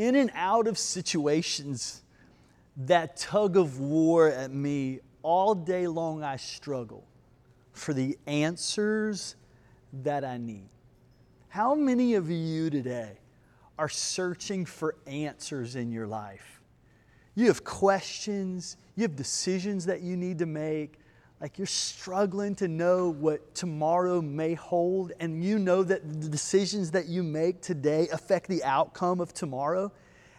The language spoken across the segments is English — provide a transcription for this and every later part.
in and out of situations that tug of war at me all day long, I struggle for the answers that I need. How many of you today are searching for answers in your life? You have questions, you have decisions that you need to make. Like you're struggling to know what tomorrow may hold, and you know that the decisions that you make today affect the outcome of tomorrow.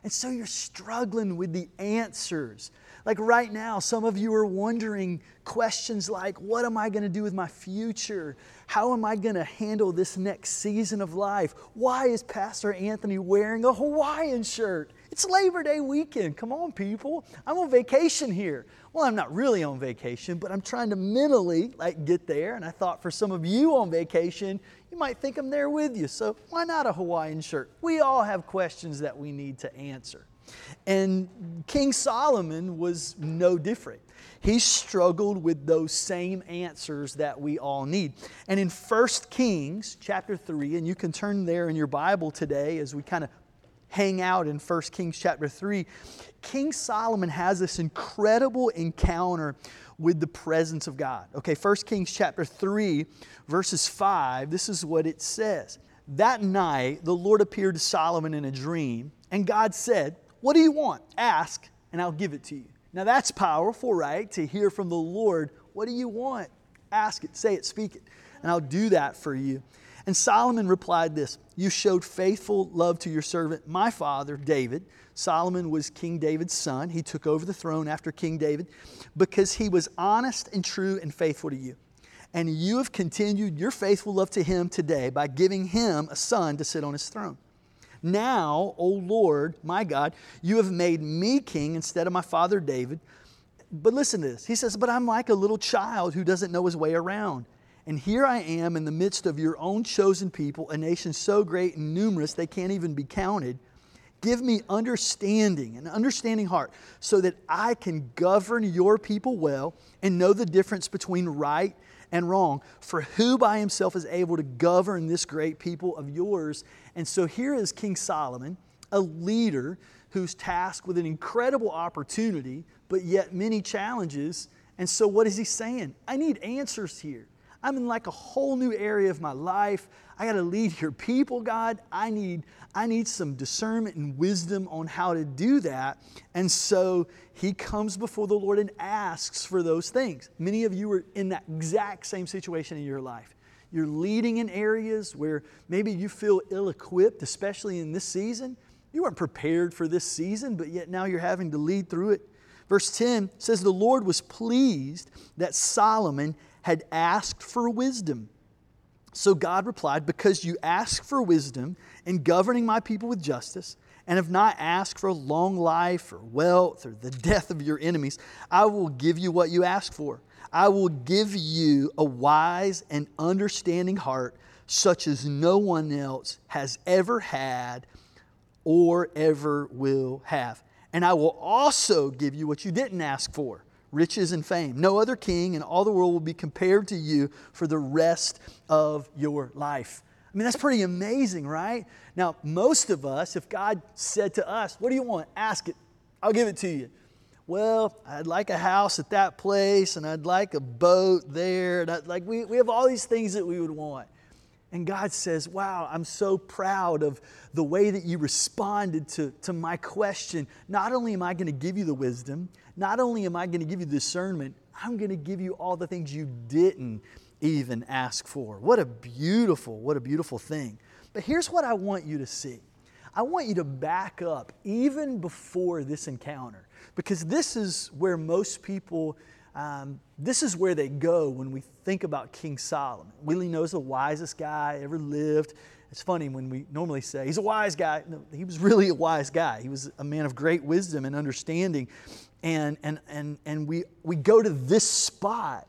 And so you're struggling with the answers. Like right now, some of you are wondering questions like What am I going to do with my future? How am I going to handle this next season of life? Why is Pastor Anthony wearing a Hawaiian shirt? It's Labor Day weekend. Come on, people. I'm on vacation here. Well, I'm not really on vacation, but I'm trying to mentally like get there. And I thought for some of you on vacation, you might think I'm there with you. So why not a Hawaiian shirt? We all have questions that we need to answer. And King Solomon was no different. He struggled with those same answers that we all need. And in 1 Kings chapter 3, and you can turn there in your Bible today as we kind of hang out in 1 Kings chapter 3, King Solomon has this incredible encounter with the presence of God. Okay, 1 Kings chapter 3, verses 5, this is what it says. That night, the Lord appeared to Solomon in a dream, and God said, What do you want? Ask, and I'll give it to you. Now that's powerful, right? To hear from the Lord, What do you want? Ask it, say it, speak it, and I'll do that for you. And Solomon replied this You showed faithful love to your servant, my father, David. Solomon was King David's son. He took over the throne after King David because he was honest and true and faithful to you. And you have continued your faithful love to him today by giving him a son to sit on his throne. Now, O Lord, my God, you have made me king instead of my father David. But listen to this. He says, But I'm like a little child who doesn't know his way around. And here I am in the midst of your own chosen people, a nation so great and numerous they can't even be counted. Give me understanding, an understanding heart, so that I can govern your people well and know the difference between right and wrong. For who by himself is able to govern this great people of yours? And so here is King Solomon, a leader who's tasked with an incredible opportunity, but yet many challenges. And so what is he saying? I need answers here. I'm in like a whole new area of my life. I got to lead your people, God. I need, I need some discernment and wisdom on how to do that. And so he comes before the Lord and asks for those things. Many of you are in that exact same situation in your life. You're leading in areas where maybe you feel ill equipped, especially in this season. You weren't prepared for this season, but yet now you're having to lead through it. Verse 10 says, The Lord was pleased that Solomon had asked for wisdom. So God replied, Because you ask for wisdom in governing my people with justice, and have not asked for long life or wealth or the death of your enemies, I will give you what you ask for. I will give you a wise and understanding heart, such as no one else has ever had or ever will have. And I will also give you what you didn't ask for riches and fame. No other king in all the world will be compared to you for the rest of your life. I mean, that's pretty amazing, right? Now, most of us, if God said to us, What do you want? Ask it, I'll give it to you. Well, I'd like a house at that place, and I'd like a boat there. And I'd, like we, we have all these things that we would want. And God says, Wow, I'm so proud of the way that you responded to, to my question. Not only am I going to give you the wisdom, not only am I going to give you discernment, I'm going to give you all the things you didn't even ask for. What a beautiful, what a beautiful thing. But here's what I want you to see I want you to back up even before this encounter, because this is where most people. Um, this is where they go when we think about King Solomon. Willie knows the wisest guy ever lived. It's funny when we normally say he's a wise guy. No, he was really a wise guy. He was a man of great wisdom and understanding. And, and, and, and we, we go to this spot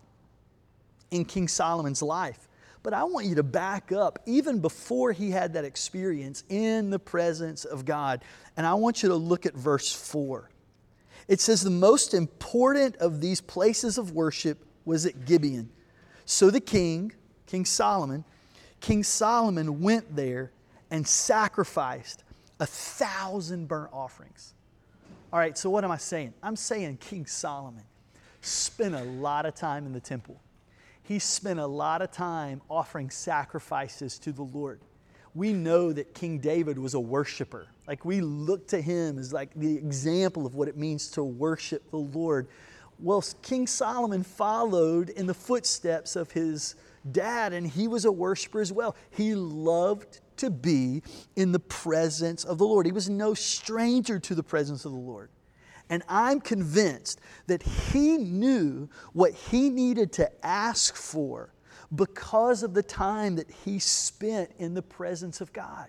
in King Solomon's life. But I want you to back up even before he had that experience in the presence of God. And I want you to look at verse 4. It says, The most important of these places of worship was at Gibeon. So the king, King Solomon, King Solomon went there and sacrificed a thousand burnt offerings. All right, so what am I saying? I'm saying King Solomon spent a lot of time in the temple. He spent a lot of time offering sacrifices to the Lord. We know that King David was a worshiper. Like we look to him as like the example of what it means to worship the Lord. Well, King Solomon followed in the footsteps of his dad, and he was a worshiper as well. He loved to be in the presence of the Lord. He was no stranger to the presence of the Lord. And I'm convinced that he knew what he needed to ask for because of the time that he spent in the presence of God.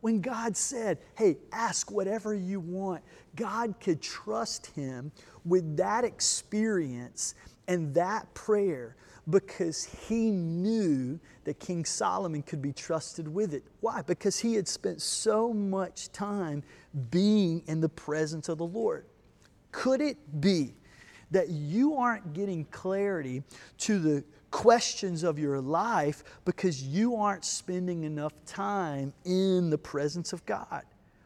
When God said, Hey, ask whatever you want, God could trust him with that experience and that prayer because he knew that King Solomon could be trusted with it. Why? Because he had spent so much time being in the presence of the Lord. Could it be that you aren't getting clarity to the questions of your life because you aren't spending enough time in the presence of God?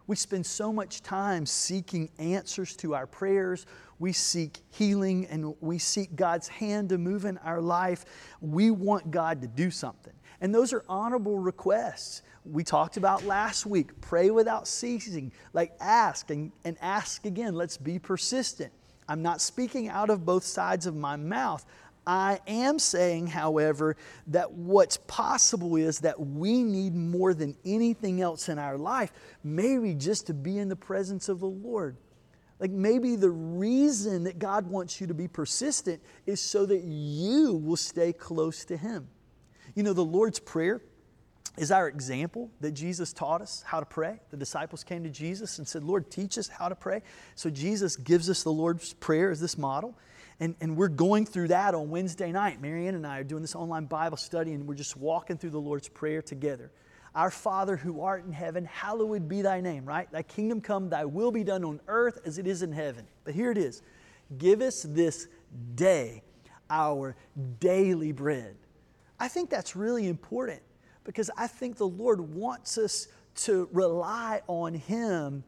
We spend so much time seeking answers to our prayers. We seek healing and we seek God's hand to move in our life. We want God to do something. And those are honorable requests. We talked about last week pray without ceasing, like ask and, and ask again. Let's be persistent. I'm not speaking out of both sides of my mouth. I am saying, however, that what's possible is that we need more than anything else in our life, maybe just to be in the presence of the Lord. Like maybe the reason that God wants you to be persistent is so that you will stay close to Him. You know, the Lord's Prayer is our example that Jesus taught us how to pray. The disciples came to Jesus and said, Lord, teach us how to pray. So Jesus gives us the Lord's Prayer as this model. And, and we're going through that on Wednesday night. Marianne and I are doing this online Bible study, and we're just walking through the Lord's Prayer together. Our Father who art in heaven, hallowed be thy name, right? Thy kingdom come, thy will be done on earth as it is in heaven. But here it is Give us this day our daily bread. I think that's really important because I think the Lord wants us to rely on Him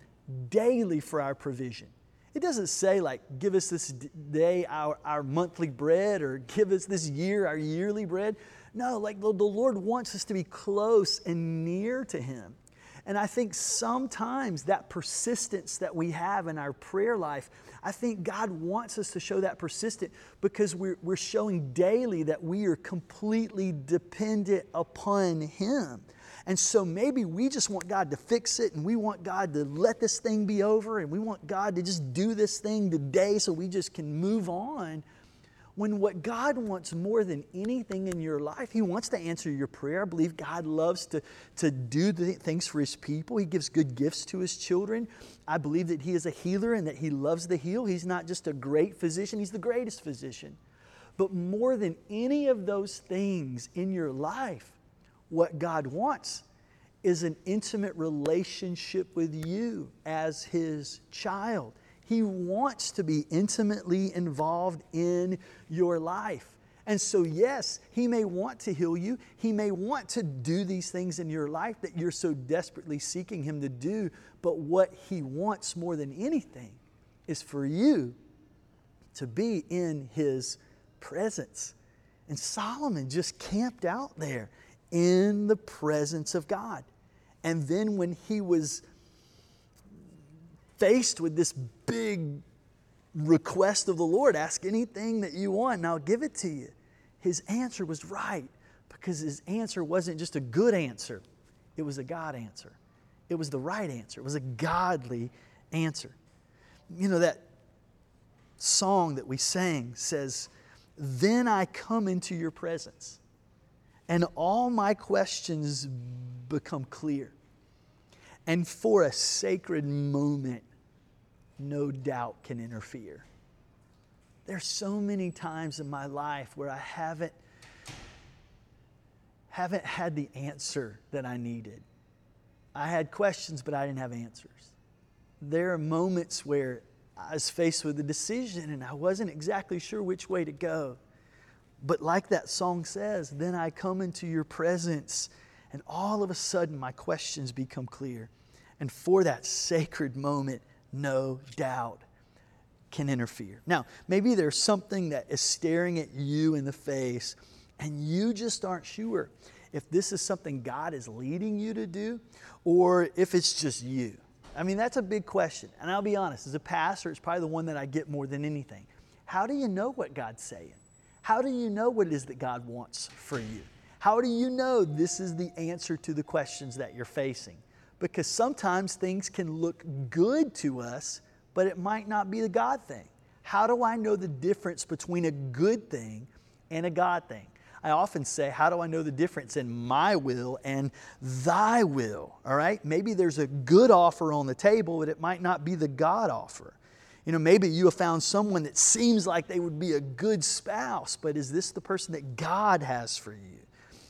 daily for our provision. It doesn't say, like, give us this day our, our monthly bread or give us this year our yearly bread. No, like the, the Lord wants us to be close and near to Him. And I think sometimes that persistence that we have in our prayer life, I think God wants us to show that persistent because we're, we're showing daily that we are completely dependent upon Him. And so maybe we just want God to fix it and we want God to let this thing be over and we want God to just do this thing today so we just can move on. When what God wants more than anything in your life, He wants to answer your prayer. I believe God loves to, to do things for His people. He gives good gifts to His children. I believe that He is a healer and that He loves to heal. He's not just a great physician, He's the greatest physician. But more than any of those things in your life, what God wants is an intimate relationship with you as His child. He wants to be intimately involved in your life. And so, yes, He may want to heal you. He may want to do these things in your life that you're so desperately seeking Him to do. But what He wants more than anything is for you to be in His presence. And Solomon just camped out there in the presence of God. And then when he was faced with this big request of the Lord, ask anything that you want and I'll give it to you. His answer was right because his answer wasn't just a good answer, it was a God answer. It was the right answer, it was a godly answer. You know, that song that we sang says, Then I come into your presence and all my questions become clear. And for a sacred moment, no doubt can interfere. There's so many times in my life where I haven't haven't had the answer that I needed. I had questions, but I didn't have answers. There are moments where I was faced with a decision and I wasn't exactly sure which way to go. But like that song says, then I come into your presence, and all of a sudden my questions become clear. And for that sacred moment, no doubt can interfere. Now, maybe there's something that is staring at you in the face and you just aren't sure if this is something God is leading you to do or if it's just you. I mean, that's a big question. And I'll be honest, as a pastor, it's probably the one that I get more than anything. How do you know what God's saying? How do you know what it is that God wants for you? How do you know this is the answer to the questions that you're facing? Because sometimes things can look good to us, but it might not be the God thing. How do I know the difference between a good thing and a God thing? I often say, How do I know the difference in my will and thy will? All right? Maybe there's a good offer on the table, but it might not be the God offer. You know, maybe you have found someone that seems like they would be a good spouse, but is this the person that God has for you?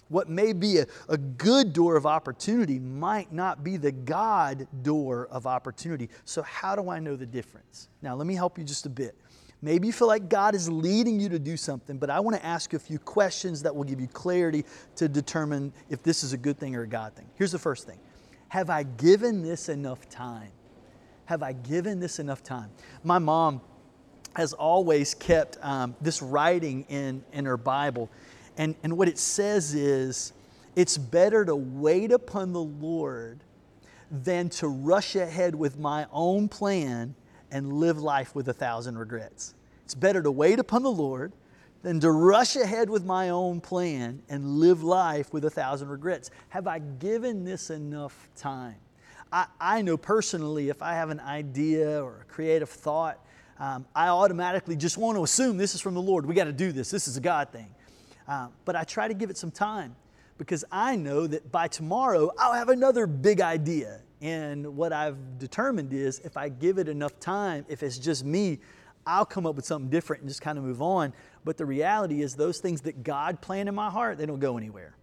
What may be a, a good door of opportunity might not be the God door of opportunity. So, how do I know the difference? Now, let me help you just a bit. Maybe you feel like God is leading you to do something, but I want to ask you a few questions that will give you clarity to determine if this is a good thing or a God thing. Here's the first thing Have I given this enough time? Have I given this enough time? My mom has always kept um, this writing in, in her Bible. And, and what it says is, it's better to wait upon the Lord than to rush ahead with my own plan and live life with a thousand regrets. It's better to wait upon the Lord than to rush ahead with my own plan and live life with a thousand regrets. Have I given this enough time? I, I know personally if I have an idea or a creative thought, um, I automatically just want to assume this is from the Lord. We got to do this. This is a God thing. Uh, but I try to give it some time because I know that by tomorrow I'll have another big idea. And what I've determined is if I give it enough time, if it's just me, I'll come up with something different and just kind of move on. But the reality is, those things that God planned in my heart, they don't go anywhere.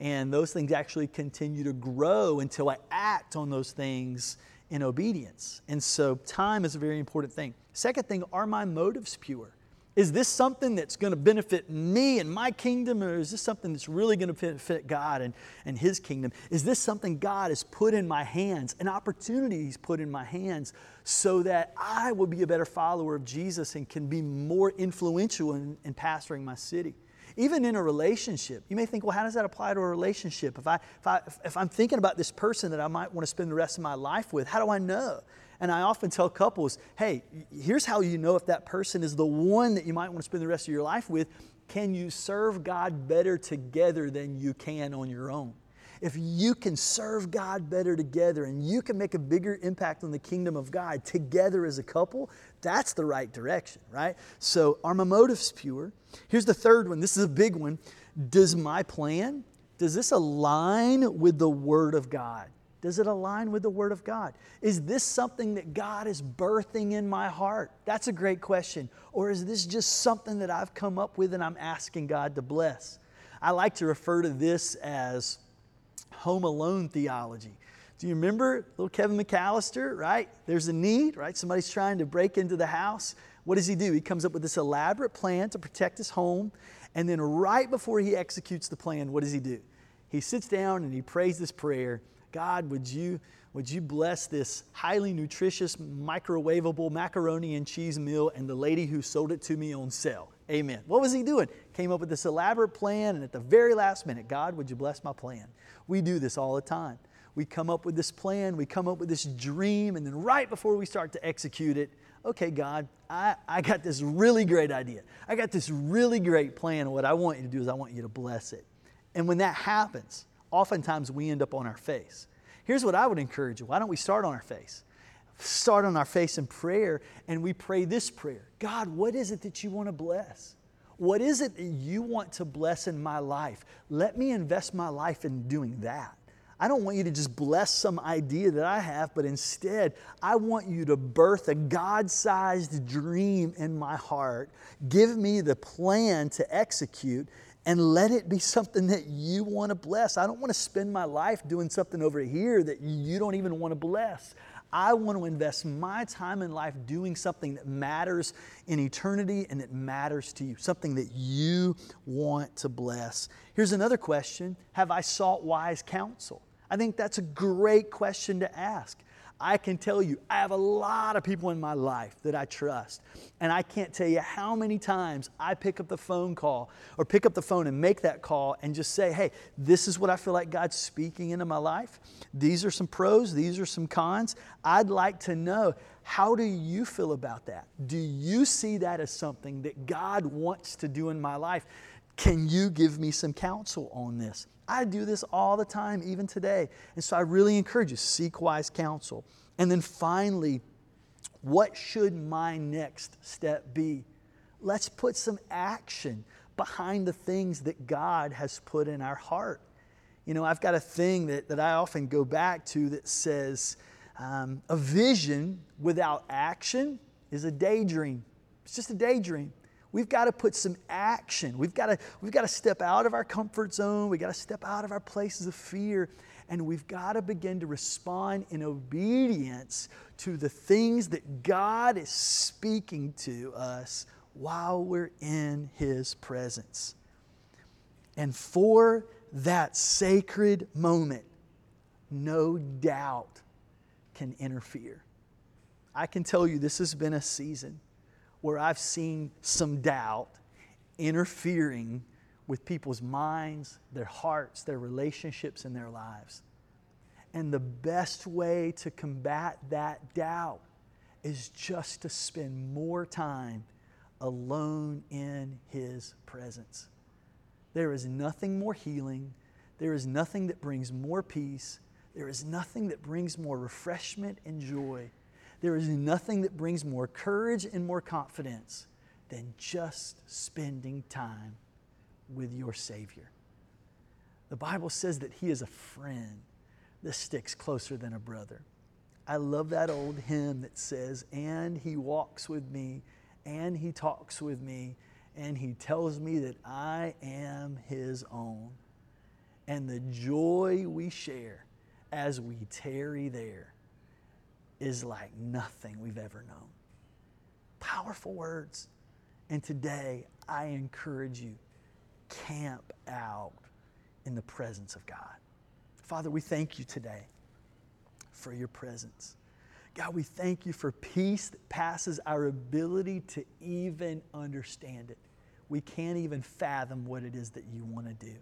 And those things actually continue to grow until I act on those things in obedience. And so time is a very important thing. Second thing, are my motives pure? Is this something that's going to benefit me and my kingdom, or is this something that's really going to benefit God and, and His kingdom? Is this something God has put in my hands, an opportunity He's put in my hands, so that I will be a better follower of Jesus and can be more influential in, in pastoring my city? Even in a relationship, you may think, well, how does that apply to a relationship? If, I, if, I, if I'm thinking about this person that I might want to spend the rest of my life with, how do I know? And I often tell couples, hey, here's how you know if that person is the one that you might want to spend the rest of your life with. Can you serve God better together than you can on your own? if you can serve God better together and you can make a bigger impact on the kingdom of God together as a couple, that's the right direction, right? So, are my motives pure? Here's the third one. This is a big one. Does my plan, does this align with the Word of God? Does it align with the Word of God? Is this something that God is birthing in my heart? That's a great question. Or is this just something that I've come up with and I'm asking God to bless? I like to refer to this as home alone theology. Do you remember little Kevin McCallister, right? There's a need, right? Somebody's trying to break into the house. What does he do? He comes up with this elaborate plan to protect his home. And then, right before he executes the plan, what does he do? He sits down and he prays this prayer God, would you, would you bless this highly nutritious, microwavable macaroni and cheese meal and the lady who sold it to me on sale? Amen. What was he doing? Came up with this elaborate plan, and at the very last minute, God, would you bless my plan? We do this all the time. We come up with this plan, we come up with this dream, and then right before we start to execute it, okay, God, I, I got this really great idea. I got this really great plan. And what I want you to do is I want you to bless it. And when that happens, oftentimes we end up on our face. Here's what I would encourage you why don't we start on our face? Start on our face in prayer, and we pray this prayer God, what is it that you want to bless? What is it that you want to bless in my life? Let me invest my life in doing that. I don't want you to just bless some idea that I have, but instead, I want you to birth a God sized dream in my heart. Give me the plan to execute and let it be something that you want to bless. I don't want to spend my life doing something over here that you don't even want to bless. I want to invest my time in life doing something that matters in eternity and that matters to you, something that you want to bless. Here's another question Have I sought wise counsel? I think that's a great question to ask. I can tell you, I have a lot of people in my life that I trust. And I can't tell you how many times I pick up the phone call or pick up the phone and make that call and just say, hey, this is what I feel like God's speaking into my life. These are some pros, these are some cons. I'd like to know how do you feel about that? Do you see that as something that God wants to do in my life? Can you give me some counsel on this? I do this all the time, even today. And so I really encourage you seek wise counsel. And then finally, what should my next step be? Let's put some action behind the things that God has put in our heart. You know, I've got a thing that, that I often go back to that says um, a vision without action is a daydream. It's just a daydream. We've got to put some action. We've got to, we've got to step out of our comfort zone. We've got to step out of our places of fear. And we've got to begin to respond in obedience to the things that God is speaking to us while we're in His presence. And for that sacred moment, no doubt can interfere. I can tell you this has been a season where I've seen some doubt interfering with people's minds, their hearts, their relationships, and their lives. And the best way to combat that doubt is just to spend more time alone in His presence. There is nothing more healing. There is nothing that brings more peace. There is nothing that brings more refreshment and joy there is nothing that brings more courage and more confidence than just spending time with your Savior. The Bible says that He is a friend that sticks closer than a brother. I love that old hymn that says, And He walks with me, and He talks with me, and He tells me that I am His own. And the joy we share as we tarry there is like nothing we've ever known. Powerful words. And today, I encourage you camp out in the presence of God. Father, we thank you today for your presence. God, we thank you for peace that passes our ability to even understand it. We can't even fathom what it is that you want to do.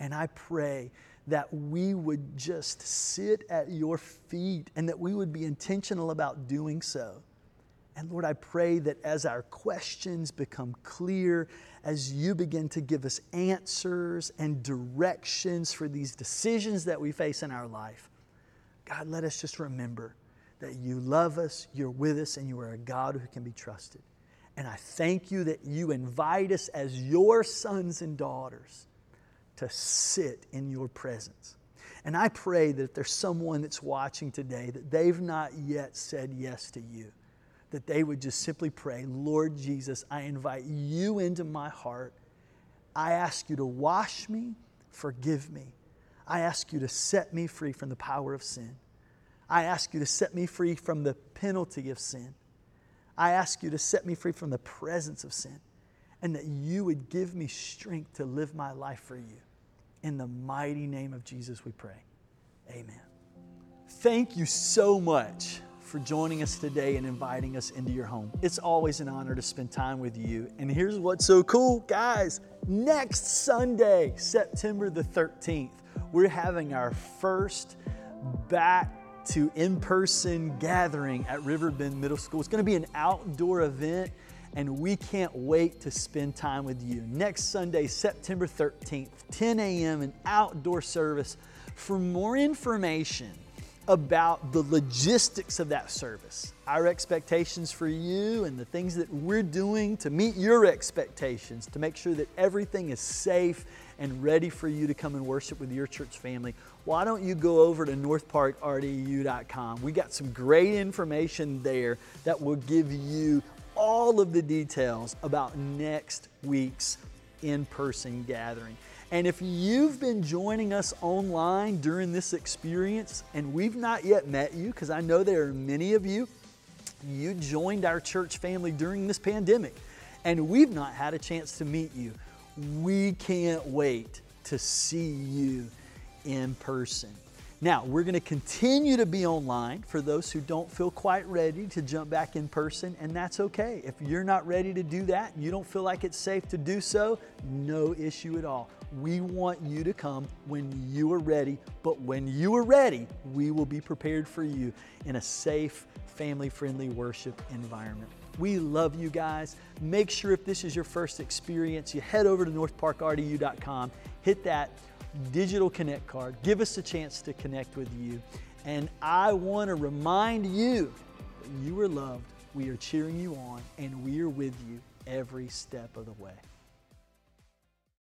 And I pray that we would just sit at your feet and that we would be intentional about doing so. And Lord, I pray that as our questions become clear, as you begin to give us answers and directions for these decisions that we face in our life, God, let us just remember that you love us, you're with us, and you are a God who can be trusted. And I thank you that you invite us as your sons and daughters to sit in your presence. And I pray that if there's someone that's watching today that they've not yet said yes to you, that they would just simply pray, Lord Jesus, I invite you into my heart. I ask you to wash me, forgive me. I ask you to set me free from the power of sin. I ask you to set me free from the penalty of sin. I ask you to set me free from the presence of sin and that you would give me strength to live my life for you. In the mighty name of Jesus, we pray. Amen. Thank you so much for joining us today and inviting us into your home. It's always an honor to spend time with you. And here's what's so cool, guys. Next Sunday, September the 13th, we're having our first back to in person gathering at Riverbend Middle School. It's going to be an outdoor event and we can't wait to spend time with you. Next Sunday, September 13th, 10 a.m., an outdoor service. For more information about the logistics of that service, our expectations for you, and the things that we're doing to meet your expectations, to make sure that everything is safe and ready for you to come and worship with your church family, why don't you go over to northparkrdu.com? We got some great information there that will give you all of the details about next week's in person gathering. And if you've been joining us online during this experience and we've not yet met you, because I know there are many of you, you joined our church family during this pandemic and we've not had a chance to meet you. We can't wait to see you in person. Now, we're going to continue to be online for those who don't feel quite ready to jump back in person, and that's okay. If you're not ready to do that, you don't feel like it's safe to do so, no issue at all. We want you to come when you are ready, but when you are ready, we will be prepared for you in a safe, family friendly worship environment. We love you guys. Make sure if this is your first experience, you head over to northparkrdu.com, hit that digital connect card. Give us a chance to connect with you. And I want to remind you that you are loved. We are cheering you on, and we are with you every step of the way.